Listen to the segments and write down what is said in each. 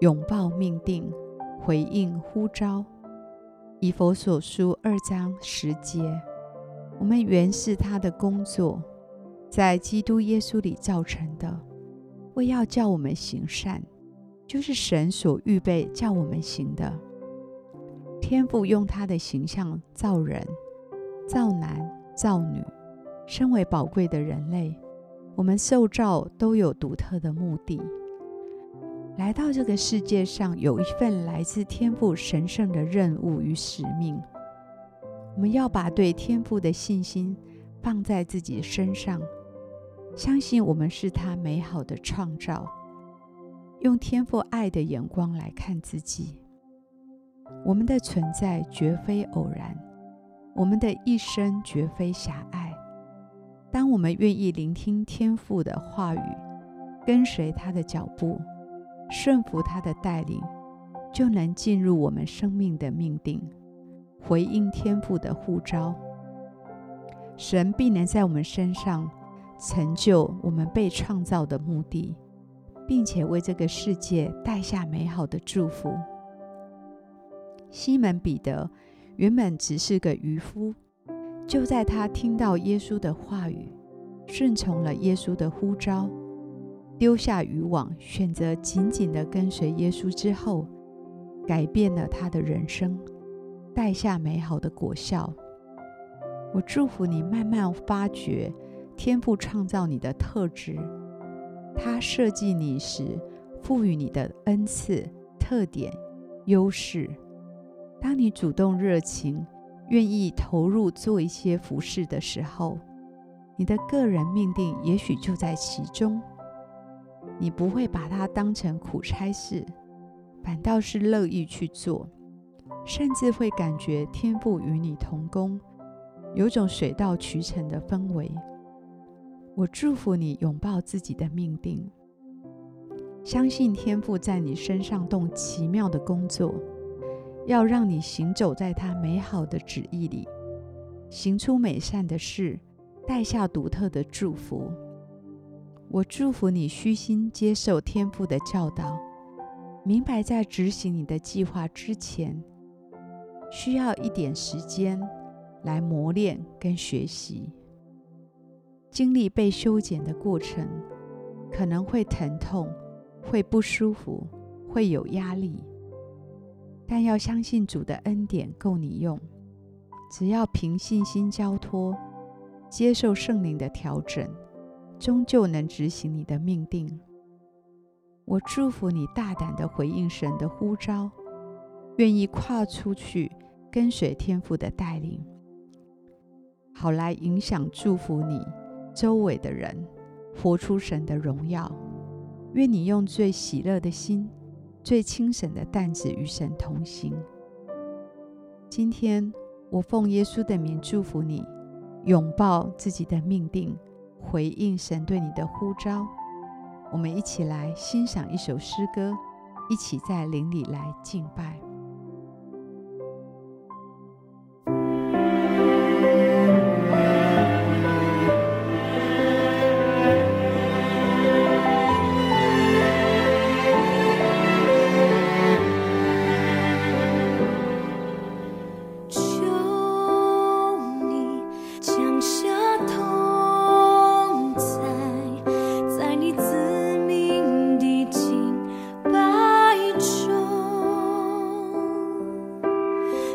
拥抱命定，回应呼召”。以佛所书二章十节，我们原是他的工作，在基督耶稣里造成的，为要叫我们行善，就是神所预备叫我们行的。天父用他的形象造人，造男造女，身为宝贵的人类。我们受造都有独特的目的，来到这个世界上有一份来自天父神圣的任务与使命。我们要把对天父的信心放在自己身上，相信我们是他美好的创造，用天父爱的眼光来看自己。我们的存在绝非偶然，我们的一生绝非狭隘。当我们愿意聆听天父的话语，跟随他的脚步，顺服他的带领，就能进入我们生命的命定，回应天父的呼召。神必能在我们身上成就我们被创造的目的，并且为这个世界带下美好的祝福。西门彼得原本只是个渔夫。就在他听到耶稣的话语，顺从了耶稣的呼召，丢下渔网，选择紧紧地跟随耶稣之后，改变了他的人生，带下美好的果效。我祝福你，慢慢发掘天赋创造你的特质，他设计你时赋予你的恩赐、特点、优势。当你主动热情，愿意投入做一些服事的时候，你的个人命定也许就在其中。你不会把它当成苦差事，反倒是乐意去做，甚至会感觉天父与你同工，有种水到渠成的氛围。我祝福你拥抱自己的命定，相信天父在你身上动奇妙的工作。要让你行走在他美好的旨意里，行出美善的事，带下独特的祝福。我祝福你虚心接受天父的教导，明白在执行你的计划之前，需要一点时间来磨练跟学习。经历被修剪的过程，可能会疼痛，会不舒服，会有压力。但要相信主的恩典够你用，只要凭信心交托，接受圣灵的调整，终究能执行你的命定。我祝福你大胆地回应神的呼召，愿意跨出去跟随天父的带领，好来影响祝福你周围的人，活出神的荣耀。愿你用最喜乐的心。最轻省的担子与神同行。今天我奉耶稣的名祝福你，拥抱自己的命定，回应神对你的呼召。我们一起来欣赏一首诗歌，一起在灵里来敬拜。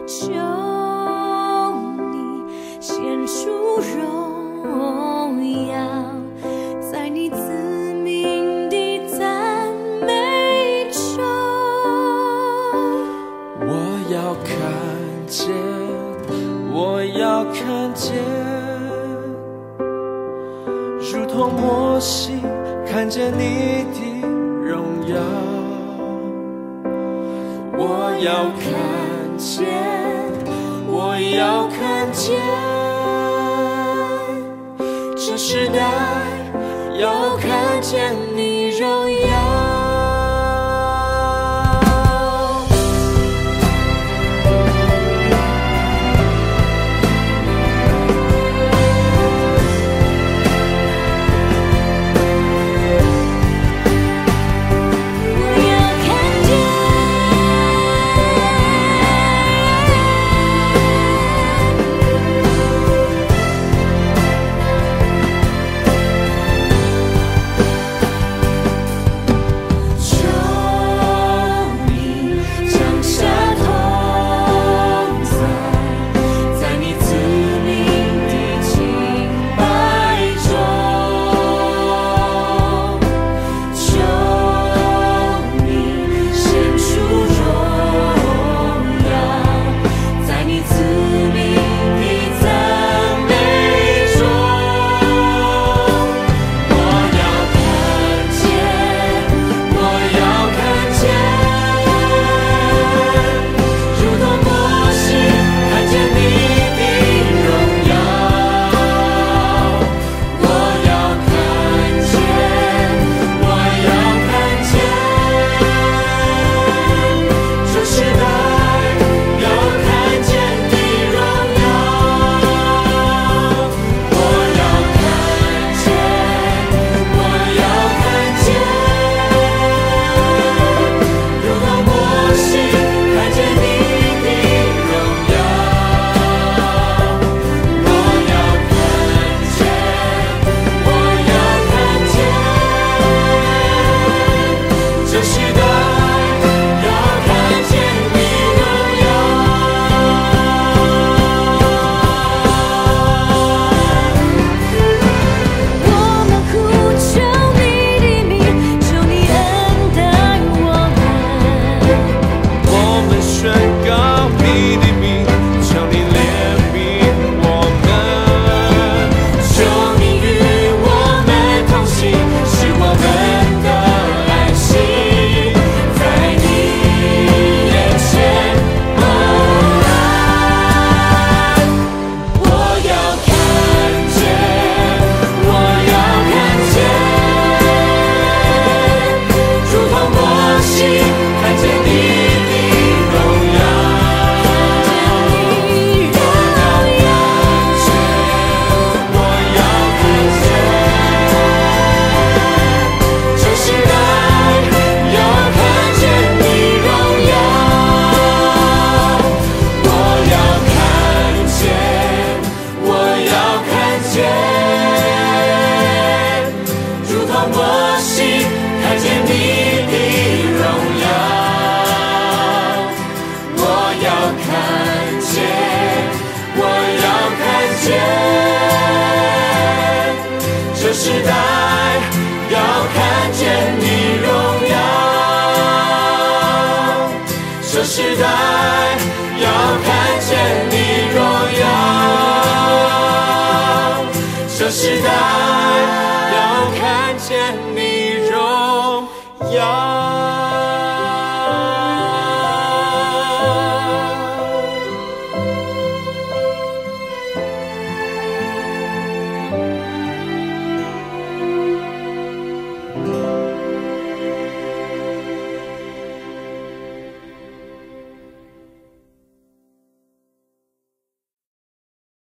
求你献出荣耀在你自命的赞美中我要看见我要看见如同我心看见你的荣耀。我要看见，我要看见，这时代要看见你容颜。